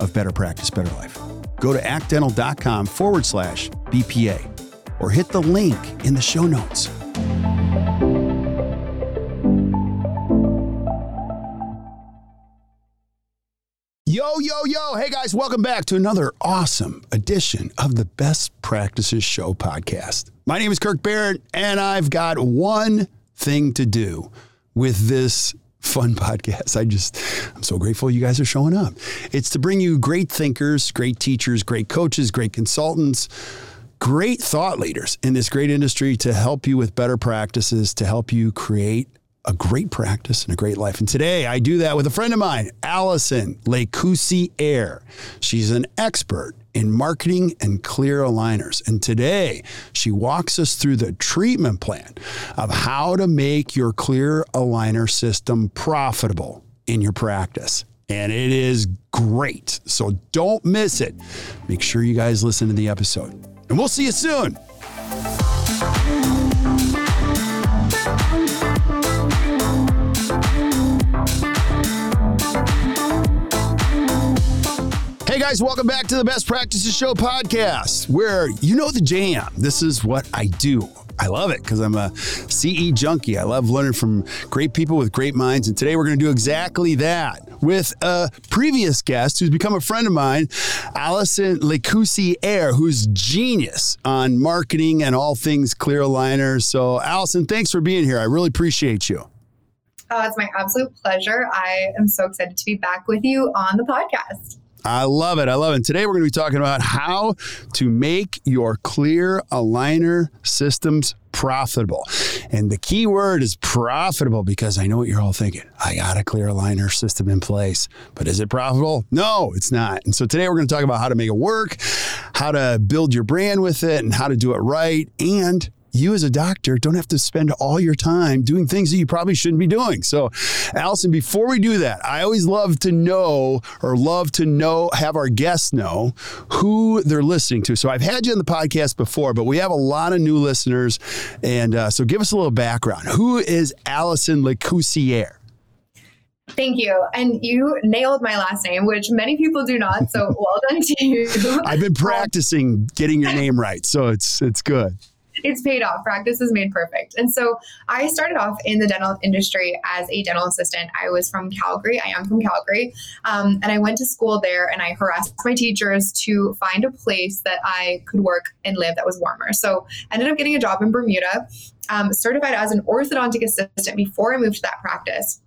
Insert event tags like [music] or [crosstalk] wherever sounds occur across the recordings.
of Better Practice, Better Life. Go to actdental.com forward slash BPA or hit the link in the show notes. Yo, yo, yo. Hey guys, welcome back to another awesome edition of the Best Practices Show podcast. My name is Kirk Behrendt, and I've got one thing to do with this fun [laughs] podcast. I just, I'm so grateful you guys are showing up. It's to bring you great thinkers, great teachers, great coaches, great consultants, great thought leaders in this great industry to help you with better practices, to help you create a great practice and a great life. And today I do that with a friend of mine, Allison Lacoursiere. She's an expert in marketing and clear aligners. And today she walks us through the treatment plan of how to make your clear aligner system profitable in your practice. And it is great. So don't miss it. Make sure you guys listen to the episode. And we'll see you soon. Guys, welcome back to the Best Practices Show podcast, where you know the jam. This is what I do. I love it because I'm a CE junkie. I love learning from great people with great minds. And today we're going to do exactly that with a previous guest who's become a friend of mine, Allison Lacoursiere, who's genius on marketing and all things clear aligners. So, Allison, thanks for being here. I really appreciate you. Oh, it's my absolute pleasure. I am so excited to be back with you on the podcast. I love it. I love it. And today we're going to be talking about how to make your clear aligner systems profitable. And the key word is profitable because I know what you're all thinking. I got a clear aligner system in place, but is it profitable? No, it's not. And so today we're going to talk about how to make it work, how to build your brand with it, and how to do it right. And you as a doctor don't have to spend all your time doing things that you probably shouldn't be doing. So, Allison, before we do that, I always love to know or love to know, have our guests know who they're listening to. So, I've had you on the podcast before, but we have a lot of new listeners. And uh, so, give us a little background. Who is Allison Lacoursiere? Thank you. And you nailed my last name, which many people do not. So well done to you. [laughs] I've been practicing getting your name right, so it's it's good it's paid off. Practice is made perfect. And so I started off in the dental industry as a dental assistant. I was from Calgary. I am from Calgary. Um, and I went to school there and I harassed my teachers to find a place that I could work and live that was warmer. So I ended up getting a job in Bermuda, um, certified as an orthodontic assistant before I moved to that practice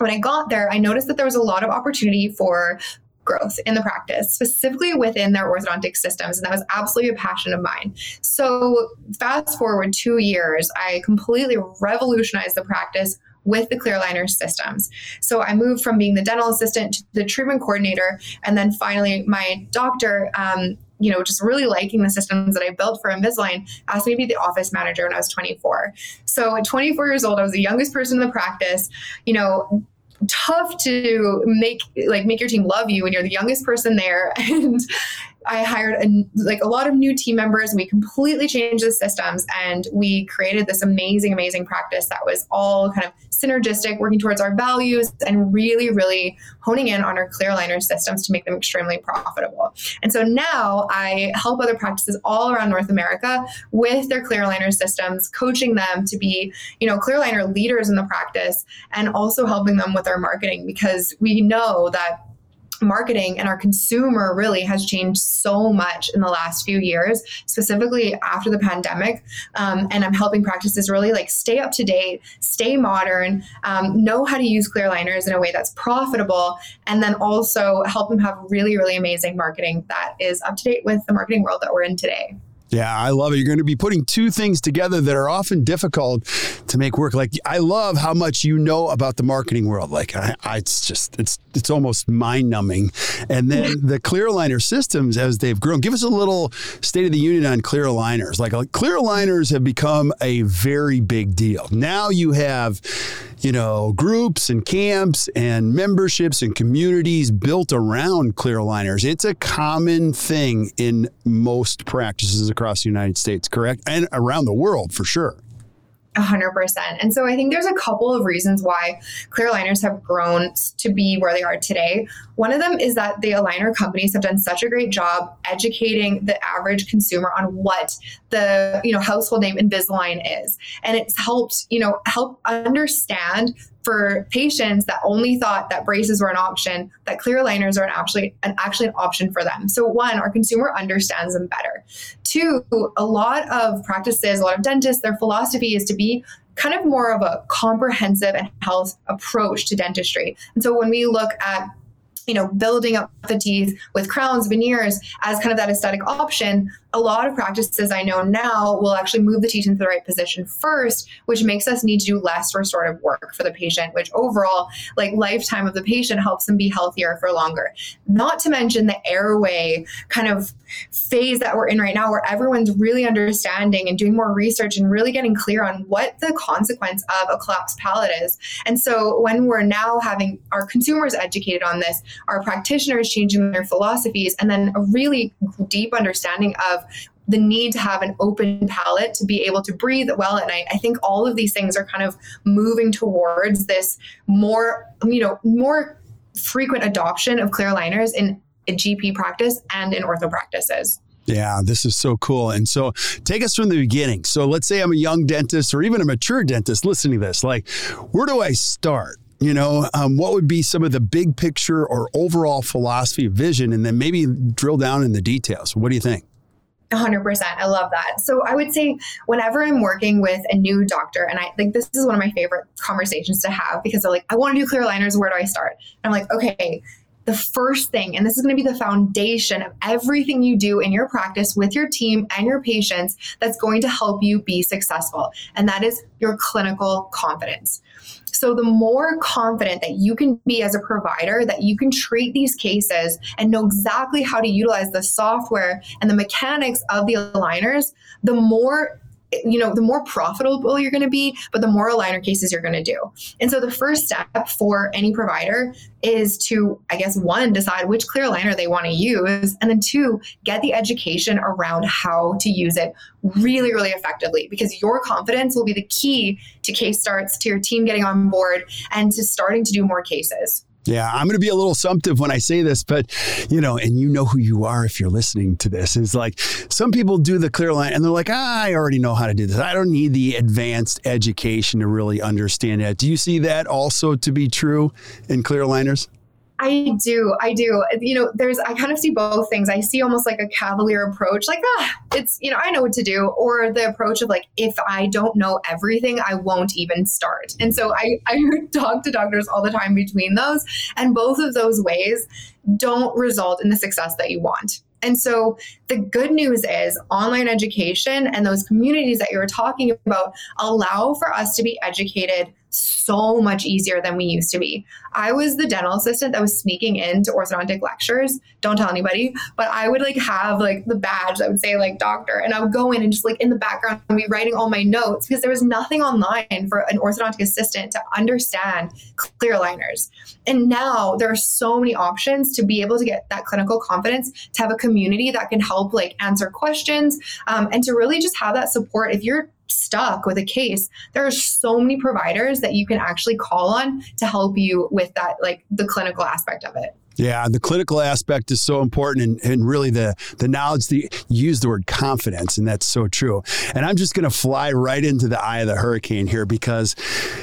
when I got there, I noticed that there was a lot of opportunity for growth in the practice, specifically within their orthodontic systems. And that was absolutely a passion of mine. So, fast forward two years, I completely revolutionized the practice with the clear aligner systems. So I moved from being the dental assistant to the treatment coordinator. And then finally, my doctor, um, you know, just really liking the systems that I built for Invisalign, asked me to be the office manager when I was 24. So at 24 years old, I was the youngest person in the practice. You know, tough to make like make your team love you when you're the youngest person there. [laughs] And I hired a, like a lot of new team members. and We completely changed the systems and we created this amazing, amazing practice that was all kind of synergistic, working towards our values and really, really honing in on our clear aligner systems to make them extremely profitable. And so now I help other practices all around North America with their clear aligner systems, coaching them to be, you know, clear aligner leaders in the practice and also helping them with their marketing because we know that marketing and our consumer really has changed so much in the last few years specifically after the pandemic. Um, and i'm helping practices really like stay up to date stay modern um, know how to use clear liners in a way that's profitable and then also help them have really really amazing marketing that is up to date with the marketing world that we're in today yeah, I love it. You're going to be putting two things together that are often difficult to make work. Like I love how much you know about the marketing world. Like I, I it's just it's it's almost mind numbing. And then the clear aligner systems as they've grown. Give us a little state of the union on clear aligners. Like, like clear aligners have become a very big deal. Now you have you know, groups and camps and memberships and communities built around clear aligners. It's a common thing in most practices across the United States, correct? And around the world for sure. 100%. And so I think there's a couple of reasons why clear aligners have grown to be where they are today. One of them is that the aligner companies have done such a great job educating the average consumer on what the, you know, household name Invisalign is. And it's helped, you know, help understand for patients that only thought that braces were an option, that clear aligners are an actually an actually an option for them. So one, our consumer understands them better. Two, a lot of practices, a lot of dentists, their philosophy is to be kind of more of a comprehensive and health approach to dentistry. And so when we look at you know, building up the teeth with crowns, veneers as kind of that aesthetic option, a lot of practices I know now will actually move the teeth into the right position first, which makes us need to do less restorative work for the patient, which overall, like lifetime of the patient, helps them be healthier for longer. Not to mention the airway kind of phase that we're in right now, where everyone's really understanding and doing more research and really getting clear on what the consequence of a collapsed palate is. And so when we're now having our consumers educated on this, our practitioners changing their philosophies, and then a really deep understanding of of the need to have an open palate to be able to breathe well at night. I think all of these things are kind of moving towards this more, you know, more frequent adoption of clear liners in GP practice and in ortho practices. Yeah, this is so cool. And so take us from the beginning. So let's say I'm a young dentist or even a mature dentist listening to this. Like, where do I start? You know, um, what would be some of the big picture or overall philosophy, vision, and then maybe drill down in the details? What do you think? 100%. I love that. So I would say whenever I'm working with a new doctor, and I think this is one of my favorite conversations to have because they're like, I want to do clear liners, Where do I start? And I'm like, okay, the first thing, and this is going to be the foundation of everything you do in your practice with your team and your patients that's going to help you be successful. And that is your clinical confidence. So, the more confident that you can be as a provider, that you can treat these cases and know exactly how to utilize the software and the mechanics of the aligners, the more you know, the more profitable you're going to be, but the more aligner cases you're going to do. And so the first step for any provider is to, I guess, one, decide which clear aligner they want to use, and then two, get the education around how to use it really, really effectively because your confidence will be the key to case starts, to your team getting on board, and to starting to do more cases. Yeah, I'm going to be a little sumptive when I say this, but you know, and you know who you are if you're listening to this. Is like some people do the clear line and they're like, ah, I already know how to do this. I don't need the advanced education to really understand that. Do you see that also to be true in clear aligners? I do. I do. You know, there's, I kind of see both things. I see almost like a cavalier approach, like, ah, it's, you know, I know what to do. Or the approach of like, if I don't know everything, I won't even start. And so I, I [laughs] talk to doctors all the time between those. And both of those ways don't result in the success that you want. And so the good news is online education and those communities that you were talking about allow for us to be educated so much easier than we used to be. I was the dental assistant that was sneaking into orthodontic lectures. Don't tell anybody, but I would like have like the badge that would say like doctor, and I would go in and just like in the background be writing all my notes because there was nothing online for an orthodontic assistant to understand clear aligners. And now there are so many options to be able to get that clinical confidence, to have a community that can help like answer questions, um, and to really just have that support. If you're stuck with a case, there are so many providers that you can actually call on to help you with that, like the clinical aspect of it. Yeah, the clinical aspect is so important and, and really the the knowledge the use the word confidence, and that's so true. And I'm just gonna fly right into the eye of the hurricane here because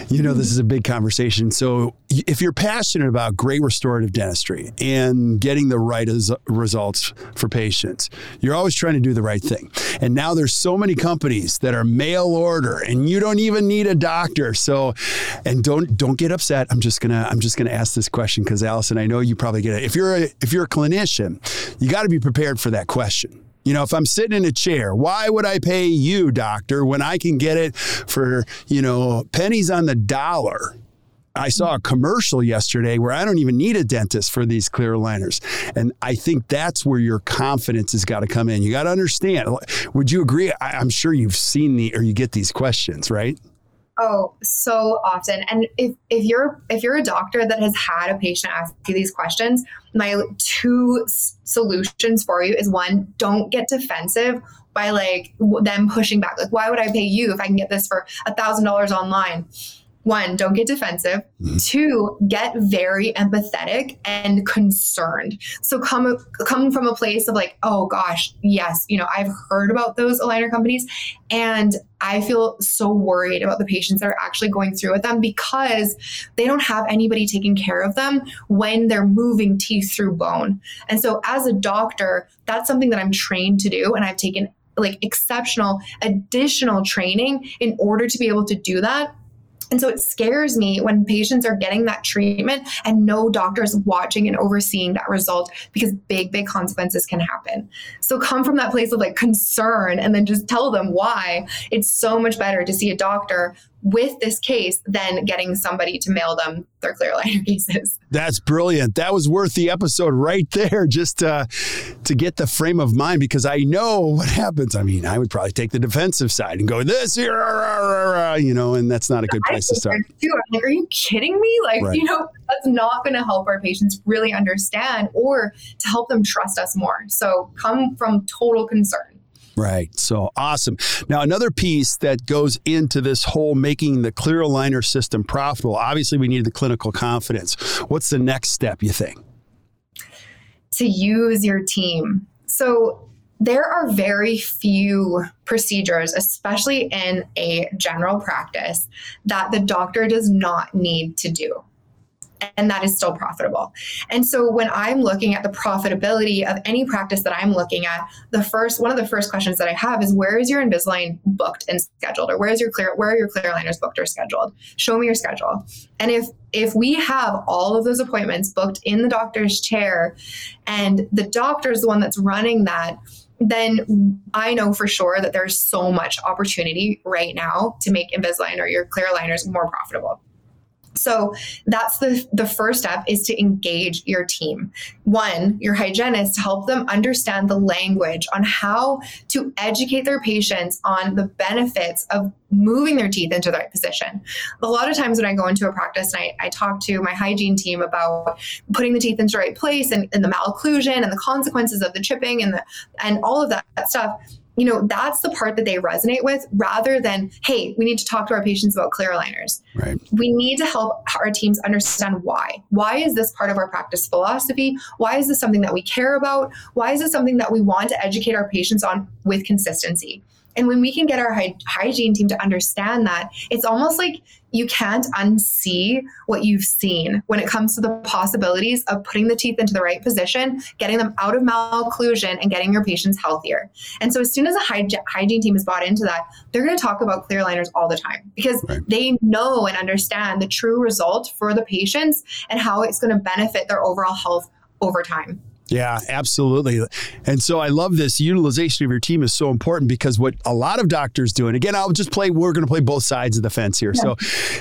you know this is a big conversation. So if you're passionate about great restorative dentistry and getting the right results for patients, you're always trying to do the right thing. And now there's so many companies that are mail order and you don't even need a doctor. So and don't don't get upset. I'm just gonna I'm just gonna ask this question because Allison, I know you probably get. If you're a, if you're a clinician, you got to be prepared for that question. You know, if I'm sitting in a chair, why would I pay you, doctor, when I can get it for, you know, pennies on the dollar? I saw a commercial yesterday where I don't even need a dentist for these clear aligners. And I think that's where your confidence has got to come in. You got to understand. Would you agree? I'm sure you've seen the, or you get these questions, right? Oh, so often. And if, if you're if you're a doctor that has had a patient ask you these questions, my two solutions for you is one, don't get defensive by like them pushing back. Like, why would I pay you if I can get this for a thousand dollars online? One, don't get defensive. Mm-hmm. Two, get very empathetic and concerned. So come come from a place of like, oh gosh, yes, you know, I've heard about those aligner companies and I feel so worried about the patients that are actually going through with them because they don't have anybody taking care of them when they're moving teeth through bone. And so as a doctor, that's something that I'm trained to do and I've taken like exceptional additional training in order to be able to do that and so it scares me when patients are getting that treatment and no doctor is watching and overseeing that result because big, big consequences can happen. So come from that place of like concern and then just tell them why. It's so much better to see a doctor with this case than getting somebody to mail them their clear aligner [laughs] cases. That's brilliant. That was worth the episode right there, [laughs] just uh, to get the frame of mind because I know what happens. I mean, I would probably take the defensive side and go this here, you know, and that's not a good place to start. Too. I'm like, are you kidding me? Like, right. you know, that's not going to help our patients really understand or to help them trust us more. So come from total concern. Right. So awesome. Now, another piece that goes into this whole making the clear aligner system profitable, obviously, we need the clinical confidence. What's the next step, you think? To use your team. So, there are very few procedures, especially in a general practice, that the doctor does not need to do and that is still profitable. And so when I'm looking at the profitability of any practice that I'm looking at, the first one of the first questions that I have is where is your Invisalign booked and scheduled, or where is your clear where are your clear aligners booked or scheduled? Show me your schedule. And if if we have all of those appointments booked in the doctor's chair, and the doctor is the one that's running that then I know for sure that there's so much opportunity right now to make Invisalign or your clear aligners more profitable. So that's the the first step is to engage your team. One, your hygienist to help them understand the language on how to educate their patients on the benefits of moving their teeth into the right position. A lot of times when I go into a practice and I, I talk to my hygiene team about putting the teeth into the right place and, and the malocclusion and the consequences of the chipping and the and all of that, that stuff you know, that's the part that they resonate with rather than, hey, we need to talk to our patients about clear aligners. Right. We need to help our teams understand why. Why is this part of our practice philosophy? Why is this something that we care about? Why is this something that we want to educate our patients on with consistency? And when we can get our hy- hygiene team to understand that, it's almost like you can't unsee what you've seen when it comes to the possibilities of putting the teeth into the right position, getting them out of malocclusion, and getting your patients healthier. And so, as soon as a hygiene team is bought into that, they're going to talk about clear liners all the time because right. they know and understand the true result for the patients and how it's going to benefit their overall health over time. Yeah, absolutely. And so I love this utilization of your team is so important because what a lot of doctors do, and again, I'll just play, we're going to play both sides of the fence here. Yeah. So,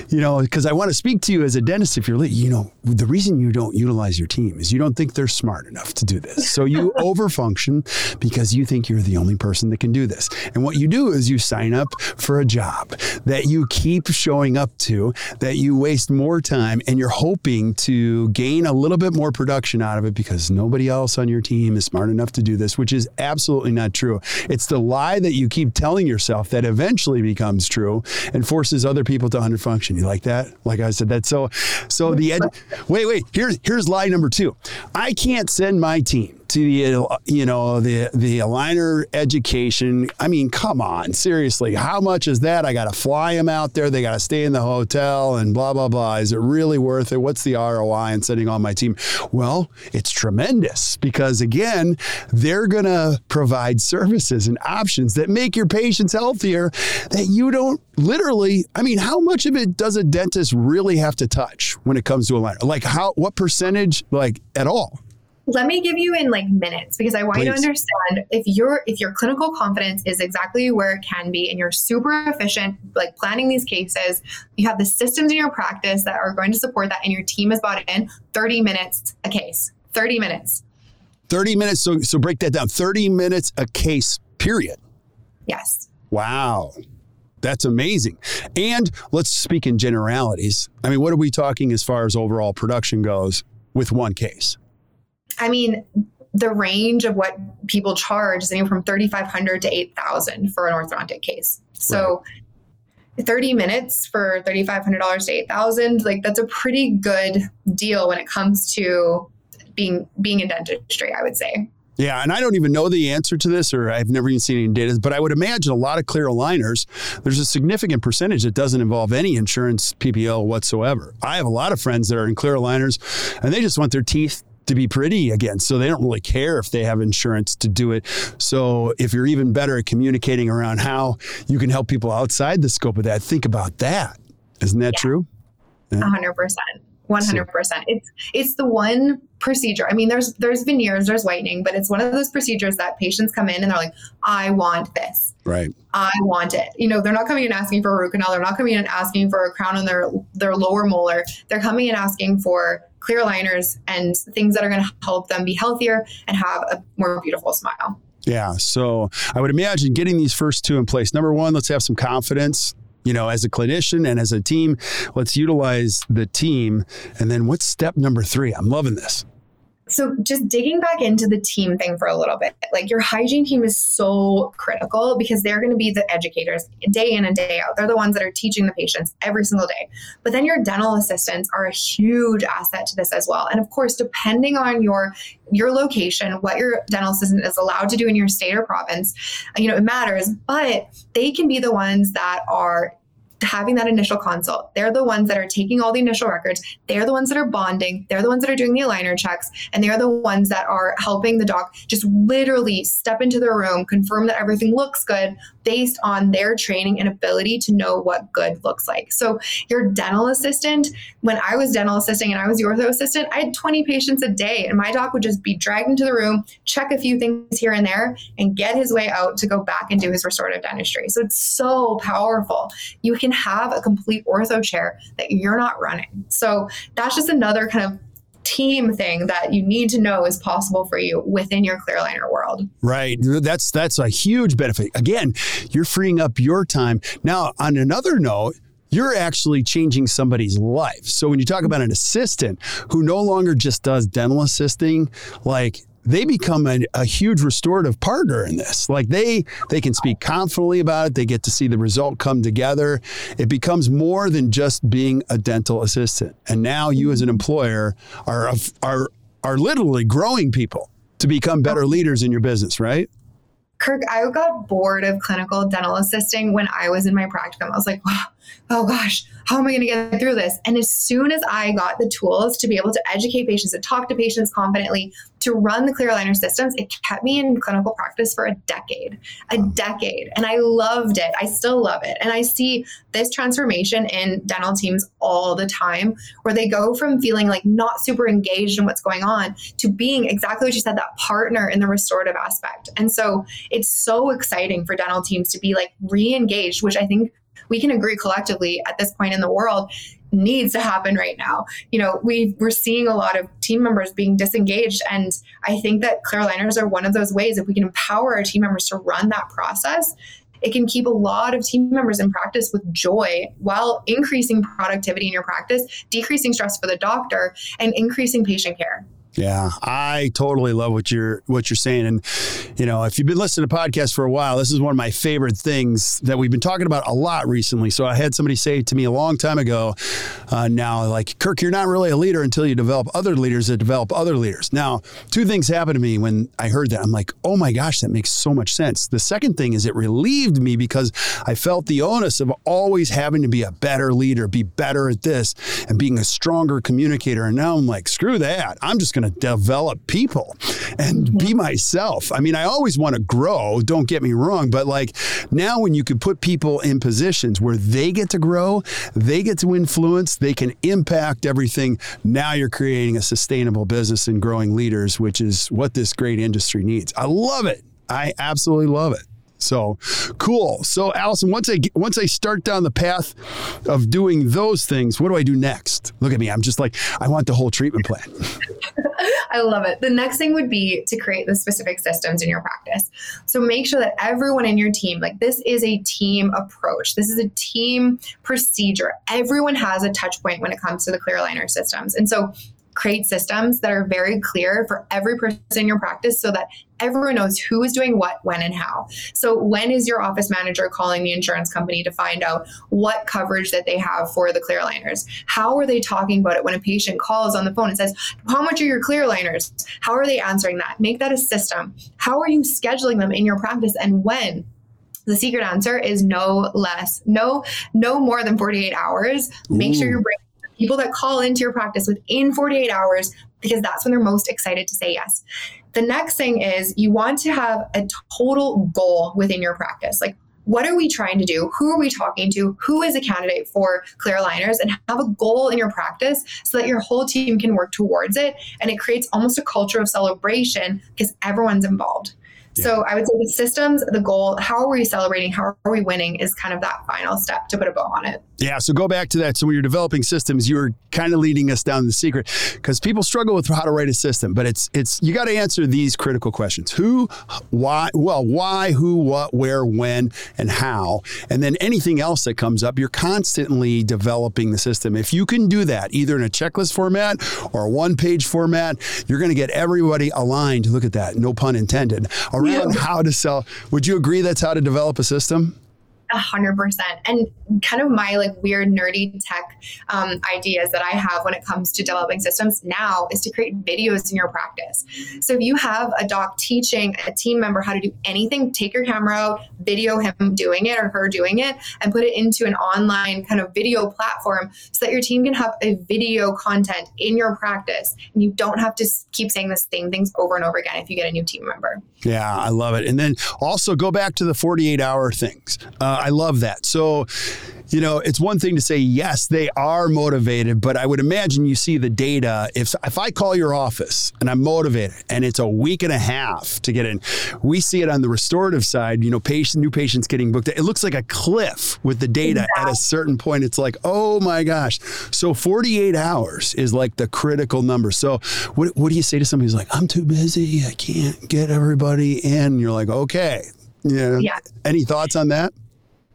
you know, because I want to speak to you as a dentist, if you're, you know, the reason you don't utilize your team is you don't think they're smart enough to do this. So you [laughs] overfunction because you think you're the only person that can do this. And what you do is you sign up for a job that you keep showing up to, that you waste more time, and you're hoping to gain a little bit more production out of it because nobody else else on your team is smart enough to do this, which is absolutely not true. It's the lie that you keep telling yourself that eventually becomes true and forces other people to underfunction. You like that? Like I said, that's so. So the ed- wait, wait. Here's here's lie number two. I can't send my team to the you know the the aligner education. I mean, come on, seriously, how much is that? I got to fly them out there. They got to stay in the hotel and blah blah blah. Is it really worth it? What's the ROI in sending on my team? Well, it's tremendous because again, they're to provide services and options that make your patients healthier that you don't literally. I mean, how much of it does a dentist really have to touch when it comes to aligner? Like how what percentage like at all? Let me give you in like minutes because I want Please. you to understand if your if your clinical confidence is exactly where it can be and you're super efficient like planning these cases, you have the systems in your practice that are going to support that and your team is bought in 30 minutes a case. 30 minutes. 30 minutes so so break that down. 30 minutes a case period. Yes. Wow. That's amazing. And let's speak in generalities. I mean, what are we talking as far as overall production goes with one case? I mean, the range of what people charge is anywhere from 3500 to 8000 for an orthodontic case. So right. 30 minutes for $3500 to 8000 like that's a pretty good deal when it comes to being being in dentistry, I would say. Yeah, and I don't even know the answer to this, or I've never even seen any data, but I would imagine a lot of clear aligners, there's a significant percentage that doesn't involve any insurance PPO whatsoever. I have a lot of friends that are in clear aligners, and they just want their teeth to be pretty again. So they don't really care if they have insurance to do it. So if you're even better at communicating around how you can help people outside the scope of that, think about that. Isn't that yeah. true? hundred percent. One hundred percent. It's it's the one procedure. I mean, there's there's veneers, there's whitening, but it's one of those procedures that patients come in and they're like, I want this. Right. I want it. You know, they're not coming in asking for a root canal. They're not coming in asking for a crown on their their lower molar. They're coming in asking for clear aligners and things that are going to help them be healthier and have a more beautiful smile. Yeah. So I would imagine getting these first two in place. Number one, let's have some confidence you know, as a clinician and as a team, let's utilize the team. And then what's step number three? I'm loving this. So, just digging back into the team thing for a little bit, like your hygiene team is so critical because they're going to be the educators day in and day out. They're the ones that are teaching the patients every single day. But then your dental assistants are a huge asset to this as well. And of course, depending on your your location, what your dental assistant is allowed to do in your state or province, you know, it matters. But they can be the ones that are having that initial consult. They're the ones that are taking all the initial records. They're the ones that are bonding. They're the ones that are doing the aligner checks. And they're the ones that are helping the doc just literally step into the room, confirm that everything looks good based on their training and ability to know what good looks like. So, your dental assistant, when I was dental assisting and I was your ortho assistant, I had 20 patients a day, and my doc would just be dragged into the room, check a few things here and there, and get his way out to go back and do his restorative dentistry. So, it's so powerful. You can have a complete ortho chair that you're not running. So that's just another kind of team thing that you need to know is possible for you within your clear aligner world. Right. That's that's a huge benefit. Again, you're freeing up your time. Now, on another note, you're actually changing somebody's life. So when you talk about an assistant who no longer just does dental assisting, like they become a, a, huge restorative partner in this. Like they they can speak confidently about it. They get to see the result come together. It becomes more than just being a dental assistant. And now you as an employer are are are literally growing people to become better oh. leaders in your business, right? Kirk, I got bored of clinical dental assisting when I was in my practicum. I was like, wow, oh gosh, how am I going to get through this? And as soon as I got the tools to be able to educate patients, and talk to patients confidently, to run the clear aligner systems, it kept me in clinical practice for a decade, a decade. And I loved it. I still love it. And I see this transformation in dental teams all the time where they go from feeling like not super engaged in what's going on to being exactly what you said, that partner in the restorative aspect. And so it's so exciting for dental teams to be like re engaged, which I think we can agree collectively at this point in the world needs to happen right now. You know, we we're seeing a lot of team members being disengaged, and I think that clear aligners are one of those ways. If we can empower our team members to run that process, it can keep a lot of team members in practice with joy while increasing productivity in your practice, decreasing stress for the doctor, and increasing patient care. Yeah, I totally love what you're what you're saying, and you know, if you've been listening to podcasts for a while, this is one of my favorite things that we've been talking about a lot recently. So I had somebody say to me a long time ago, uh, now like Kirk, you're not really a leader until you develop other leaders that develop other leaders. Now, two things happened to me when I heard that. I'm like, oh my gosh, that makes so much sense. The second thing is it relieved me because I felt the onus of always having to be a better leader, be better at this, and being a stronger communicator. And now I'm like, screw that. I'm just going to develop people and be myself. I mean, I always want to grow, don't get me wrong, but like now when you can put people in positions where they get to grow, they get to influence, they can impact everything, now you're creating a sustainable business and growing leaders, which is what this great industry needs. I love it. I absolutely love it. So cool. So Allison, once I once I start down the path of doing those things, what do I do next? Look at me. I'm just like I want the whole treatment plan. [laughs] I love it. The next thing would be to create the specific systems in your practice. So make sure that everyone in your team, like this is a team approach. This is a team procedure. Everyone has a touch point when it comes to the clear aligner systems. And so create systems that are very clear for every person in your practice so that everyone knows who is doing what, when, and how. So, when is your office manager calling the insurance company to find out what coverage that they have for the clear aligners? How are they talking about it when a patient calls on the phone and says, How much are your clear aligners? How are they answering that? Make that a system. How are you scheduling them in your practice and when? The secret answer is no less, no, no more than 48 hours. Make Ooh. sure you're bringing people that call into your practice within 48 hours because that's when they're most excited to say yes. The next thing is you want to have a total goal within your practice. Like, what are we trying to do? Who are we talking to? Who is a candidate for clear aligners? And have a goal in your practice so that your whole team can work towards it. And it creates almost a culture of celebration because everyone's involved. So I would say the systems, the goal, how are we celebrating, how are we winning is kind of that final step to put a bow on it. Yeah. So go back to that. So when you're developing systems, you're kind of leading us down the secret because people struggle with how to write a system, but it's it's you got to answer these critical questions: who, why, well, why, who, what, where, when, and how, and then anything else that comes up. You're constantly developing the system. If you can do that, either in a checklist format or a one-page format, you're going to get everybody aligned. Look at that, no pun intended. Around yeah. how to sell. Would you agree that's how to develop a system? A hundred percent. And kind of my like weird nerdy tech um, ideas that I have when it comes to developing systems now is to create videos in your practice. So if you have a doc teaching a team member how to do anything, take your camera out, video him doing it or her doing it, and put it into an online kind of video platform so that your team can have a video content in your practice and you don't have to keep saying the same things over and over again if you get a new team member. Yeah, I love it. And then also go back to the 48 hour things. Uh, I love that. So, you know, it's one thing to say, yes, they are motivated, but I would imagine you see the data. If, if I call your office and I'm motivated and it's a week and a half to get in, we see it on the restorative side, you know, patient, new patients getting booked. It looks like a cliff with the data exactly. at a certain point. It's like, oh my gosh. So 48 hours is like the critical number. So what, what do you say to somebody who's like, I'm too busy. I can't get everybody in. You're like, okay. Yeah. yeah. Any thoughts on that?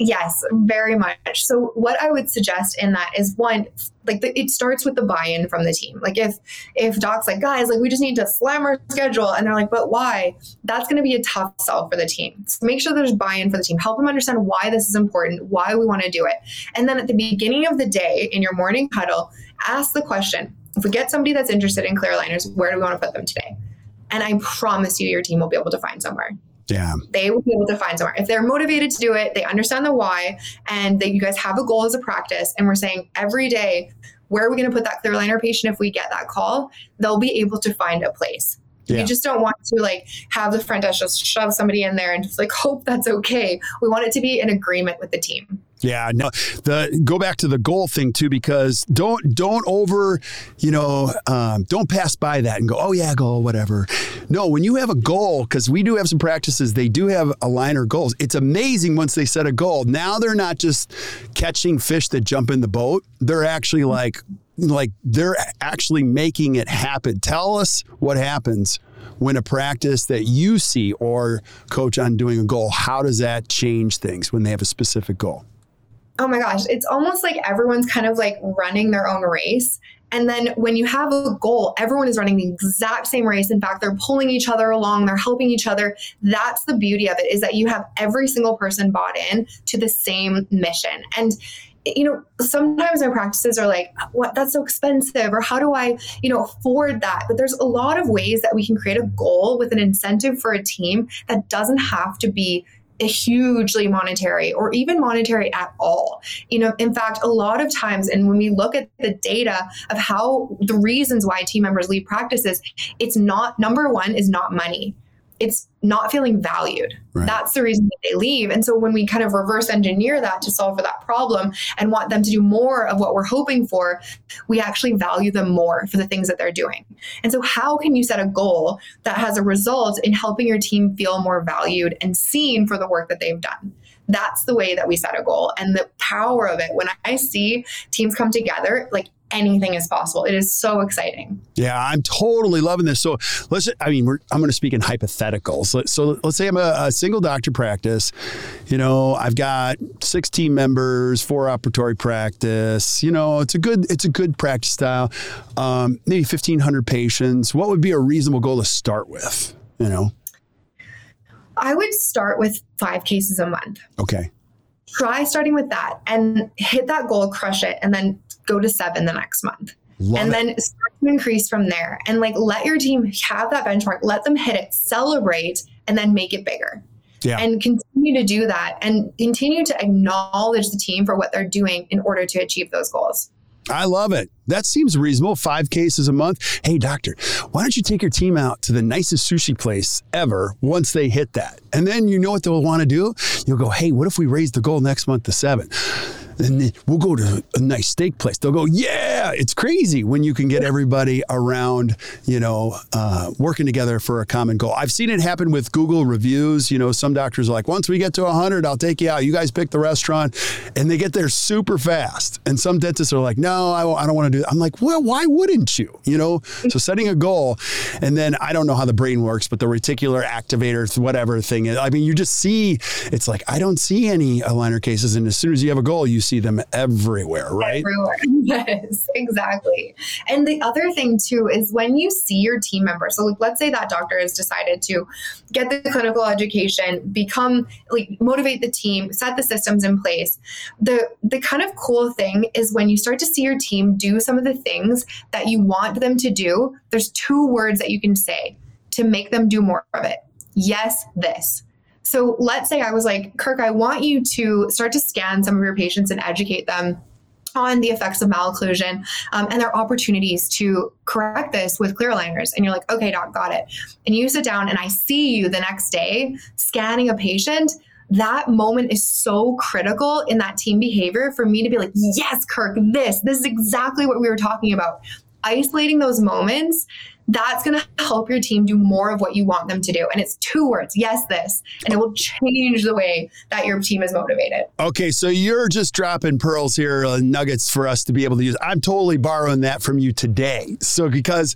Yes, very much. So what I would suggest in that is one, like the, it starts with the buy-in from the team. Like if if Doc's like, guys, like we just need to slam our schedule, and they're like, but why? That's going to be a tough sell for the team. So make sure there's buy-in for the team. Help them understand why this is important, why we want to do it, and then at the beginning of the day in your morning huddle, ask the question: If we get somebody that's interested in clear aligners, where do we want to put them today? And I promise you, your team will be able to find somewhere. Yeah. They will be able to find somewhere. If they're motivated to do it, they understand the why, and that you guys have a goal as a practice, and we're saying every day, where are we going to put that clear aligner patient if we get that call? They'll be able to find a place. Yeah. You just don't want to like have the front desk just shove somebody in there and just like [laughs] hope that's okay. We want it to be an agreement with the team. Yeah, no. The go back to the goal thing too, because don't don't over, you know, um, don't pass by that and go, oh yeah, goal, whatever. No, when you have a goal, because we do have some practices, they do have aligner goals. It's amazing once they set a goal. Now they're not just catching fish that jump in the boat. They're actually like like they're actually making it happen. Tell us what happens when a practice that you see or coach on doing a goal. How does that change things when they have a specific goal? Oh my gosh, it's almost like everyone's kind of like running their own race. And then when you have a goal, everyone is running the exact same race. In fact, they're pulling each other along, they're helping each other. That's the beauty of it is that you have every single person bought in to the same mission. And you know, sometimes my practices are like, what, that's so expensive, or how do I, you know, afford that? But there's a lot of ways that we can create a goal with an incentive for a team that doesn't have to be hugely monetary or even monetary at all. You know, in fact, a lot of times, and when we look at the data of how the reasons why team members leave practices, it's not number one is not money it's not feeling valued. Right. That's the reason that they leave. And so when we kind of reverse engineer that to solve for that problem and want them to do more of what we're hoping for, we actually value them more for the things that they're doing. And so how can you set a goal that has a result in helping your team feel more valued and seen for the work that they've done? That's the way that we set a goal. And the power of it, when I see teams come together, like anything is possible. It is so exciting. Yeah, I'm totally loving this. So let's, I mean, I'm going to speak in hypotheticals. So let's say I'm a, a, single doctor practice. You know, I've got six team members, four operatory practice. You know, it's a good, it's a good practice style. Um, maybe 1,500 patients. What would be a reasonable goal to start with? You know, I would start with five cases a month. Okay. Try starting with that and hit that goal, crush it, and then go to seven the next month. Love and it. then start to increase from there. And like let your team have that benchmark, let them hit it, celebrate, and then make it bigger. Yeah. And continue to do that and continue to acknowledge the team for what they're doing in order to achieve those goals. I love it. That seems reasonable. Five cases a month. Hey, doctor, why don't you take your team out to the nicest sushi place ever once they hit that? And then you know what they'll want to do? You'll go, hey, what if we raise the goal next month to seven? And we'll go to a nice steak place. They'll go, yeah, it's crazy when you can get everybody around, you know, uh, working together for a common goal. I've seen it happen with Google reviews. You know, some doctors are like, once we get to 100, I'll take you out. You guys pick the restaurant. And they get there super fast. And some dentists are like, no, I, I don't want to do that. I'm like, well, why wouldn't you? You know, so setting a goal. And then I don't know how the brain works, but the reticular activator, whatever thing is, I mean, you just see, it's like, I don't see any aligner cases. And as soon as you have a goal, you see them everywhere, right? Everywhere. [laughs] Yes, exactly. And the other thing too is when you see your team member. So like, let's say that doctor has decided to get the clinical education, become like motivate the team, set the systems in place. The the kind of cool thing is when you start to see your team do some of the things that you want them to do, there's two words that you can say to make them do more of it. Yes, this. So let's say I was like, Kirk, I want you to start to scan some of your patients and educate them on the effects of malocclusion um, and their opportunities to correct this with clear aligners. And you're like, okay, doc, got it. And you sit down and I see you the next day scanning a patient. That moment is so critical in that team behavior for me to be like, yes, Kirk, this, this is exactly what we were talking about. Isolating those moments that's going to help your team do more of what you want them to do. And it's two words, yes, this, and it will change the way that your team is motivated. Okay, so you're just dropping pearls here, uh, nuggets for us to be able to use. I'm totally borrowing that from you today. So, because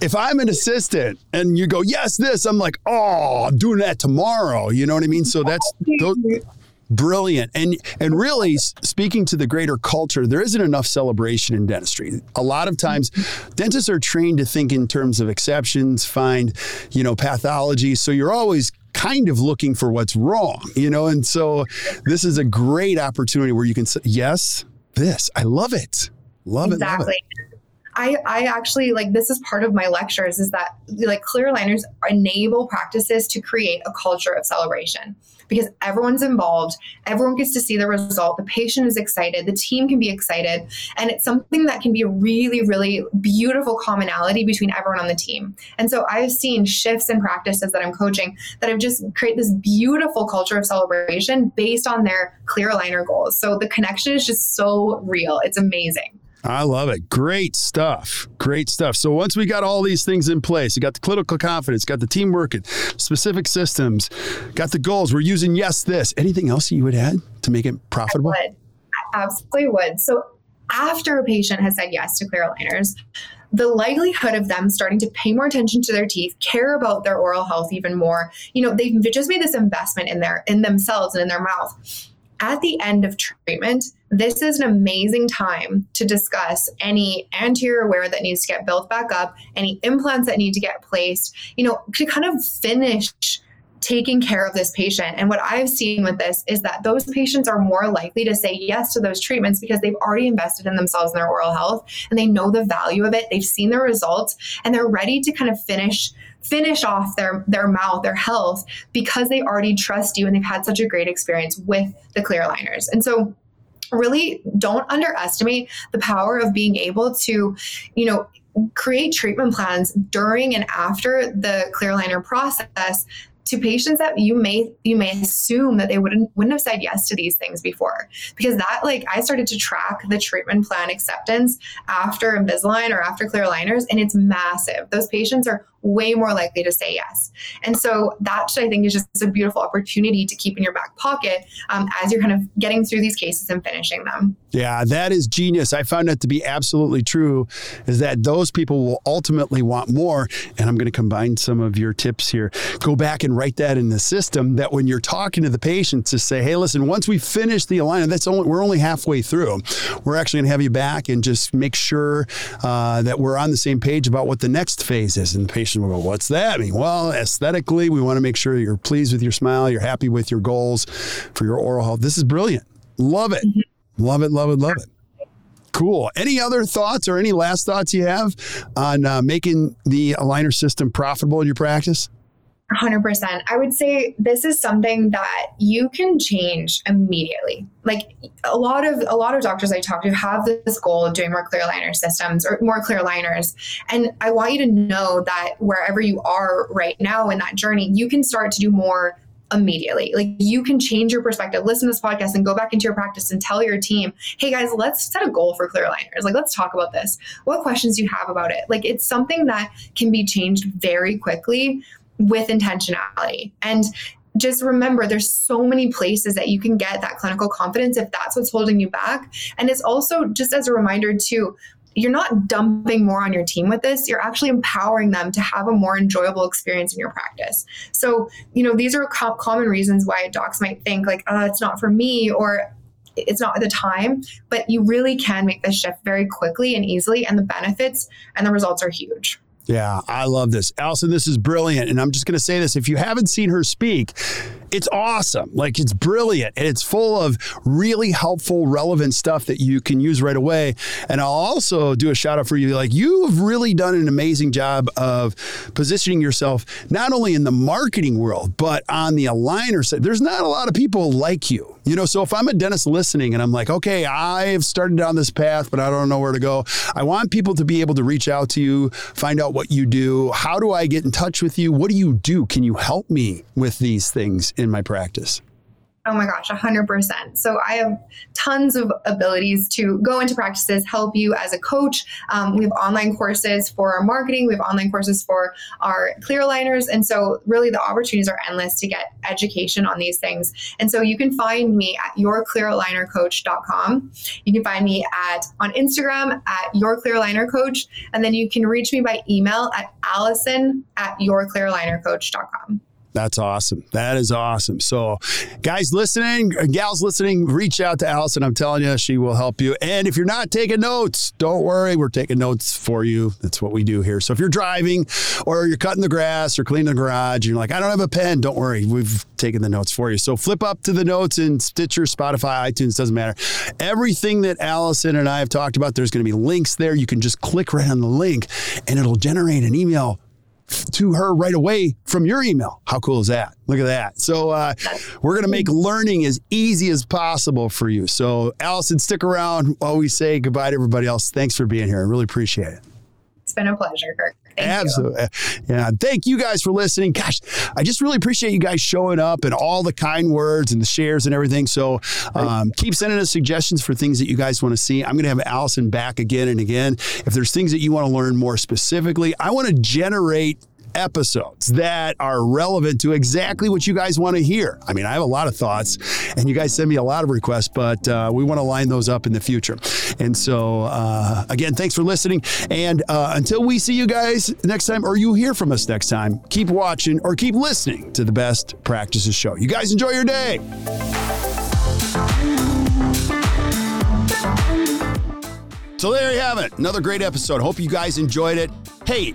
if I'm an assistant and you go, yes, this, I'm like, oh, I'm doing that tomorrow. You know what I mean? So that's. Those, brilliant. And and really speaking to the greater culture there isn't enough celebration in dentistry. A lot of times dentists are trained to think in terms of exceptions find you know pathology. So you're always kind of looking for what's wrong you know? And so this is a great opportunity where you can say yes this i love it. Love exactly. it. It I, I actually like this is part of my lectures is that like clear aligners enable practices to create a culture of celebration because everyone's involved. Everyone gets to see the result. The patient is excited. The team can be excited. And it's something that can be a really really beautiful commonality between everyone on the team. And so i've seen shifts in practices that i'm coaching that have just create this beautiful culture of celebration based on their clear aligner goals. So the connection is just so real. It's amazing I love it. Great stuff. Great stuff. So once we got all these things in place, you got the clinical confidence, got the team working, specific systems, got the goals. We're using yes, this. Anything else you would add to make it profitable? I would. I absolutely would. So after a patient has said yes to clear aligners, the likelihood of them starting to pay more attention to their teeth, care about their oral health even more, you know, they've just made this investment in their in themselves and in their mouth at the end of treatment, this is an amazing time to discuss any anterior wear that needs to get built back up, any implants that need to get placed, you know, to kind of finish taking care of this patient. And what I've seen with this is that those patients are more likely to say yes to those treatments because they've already invested in themselves and their oral health and they know the value of it. They've seen the results and they're ready to kind of finish finish off their their mouth, their health because they already trust you and they've had such a great experience with the clear aligners. And so really don't underestimate the power of being able to, you know, create treatment plans during and after the clear liner process to patients that you may you may assume that they wouldn't wouldn't have said yes to these things before because that like I started to track the treatment plan acceptance after Invisalign or after clear aligners and it's massive. Those patients are way more likely to say yes. And so that I think is just a beautiful opportunity to keep in your back pocket um, as you're kind of getting through these cases and finishing them. Yeah, that is genius. I found that to be absolutely true is that those people will ultimately want more. And I'm going to combine some of your tips here. Go back and write that in the system that when you're talking to the patient to say, hey, listen, once we finish the alignment, that's only, we're only halfway through. We're actually going to have you back and just make sure uh, that we're on the same page about what the next phase is. And the patient will go, what's that mean? Well, aesthetically, we want to make sure you're pleased with your smile, you're happy with your goals for your oral health. This is brilliant. Love it. Mm-hmm. Love it, love it, love it. Cool. Any other thoughts or any last thoughts you have on uh, making the aligner system profitable in your practice? 100%. I would say this is something that you can change immediately. Like a lot of a lot of doctors I talk to have this goal of doing more clear aligner systems or more clear aligners. And I want you to know that wherever you are right now in that journey, you can start to do more immediately. Like you can change your perspective, listen to this podcast and go back into your practice and tell your team, hey guys, let's set a goal for clear aligners. Like let's talk about this. What questions do you have about it? Like it's something that can be changed very quickly with intentionality. And just remember there's so many places that you can get that clinical confidence if that's what's holding you back. And it's also just as a reminder too, you're not dumping more on your team with this. You're actually empowering them to have a more enjoyable experience in your practice. So, you know, these are co- common reasons why docs might think like, oh, it's not for me or it's not the time, but you really can make this shift very quickly and easily, and the benefits and the results are huge. Yeah, I love this. Allison, this is brilliant. And I'm just going to say this if you haven't seen her speak, it's awesome. Like it's brilliant and it's full of really helpful, relevant stuff that you can use right away. And I'll also do a shout out for you. Like you've really done an amazing job of positioning yourself not only in the marketing world, but on the aligner side. There's not a lot of people like you. You know, so if I'm a dentist listening and I'm like, okay, I've started down this path, but I don't know where to go. I want people to be able to reach out to you, find out what you do. How do I get in touch with you? What do you do? Can you help me with these things in my practice? Oh my gosh, 100%. So I have tons of abilities to go into practices, help you as a coach. Um, we have online courses for our marketing, we have online courses for our clear aligners. And so, really, the opportunities are endless to get education on these things. And so, you can find me at yourclearalignercoach.com. You can find me at on Instagram at yourclearalignercoach. And then you can reach me by email at allison at yourclearalignercoach.com. That's awesome. That is awesome. So, guys listening, uh, gals listening, reach out to Allison. I'm telling you, she will help you. And if you're not taking notes, don't worry. We're taking notes for you. That's what we do here. So, if you're driving or you're cutting the grass or cleaning the garage and you're like, I don't have a pen, don't worry. We've taken the notes for you. So, flip up to the notes in Stitcher, Spotify, iTunes, doesn't matter. Everything that Allison and I have talked about, there's going to be links there. You can just click right on the link and it'll generate an email to her right away from your email. How cool is that? Look at that. So uh, we're going to make learning as easy as possible for you. So Allison, stick around while we say goodbye to everybody else. Thanks for being here. I really appreciate it. It's been a pleasure, Kirk. Thank Absolutely. You. Yeah. Thank you guys for listening. Gosh, I just really appreciate you guys showing up and all the kind words and the shares and everything. So um, keep sending us suggestions for things that you guys want to see. I'm going to have Allison back again and again. If there's things that you want to learn more specifically, I want to generate episodes that are relevant to exactly what you guys want to hear. I mean, I have a lot of thoughts, and you guys send me a lot of requests, but uh, we want to line those up in the future. And so, uh, again, thanks for listening. And uh, until we see you guys next time, or you hear from us next time, keep watching or keep listening to the Best Practices Show. You guys enjoy your day. So there you have it. Another great episode. Hope you guys enjoyed it. Hey,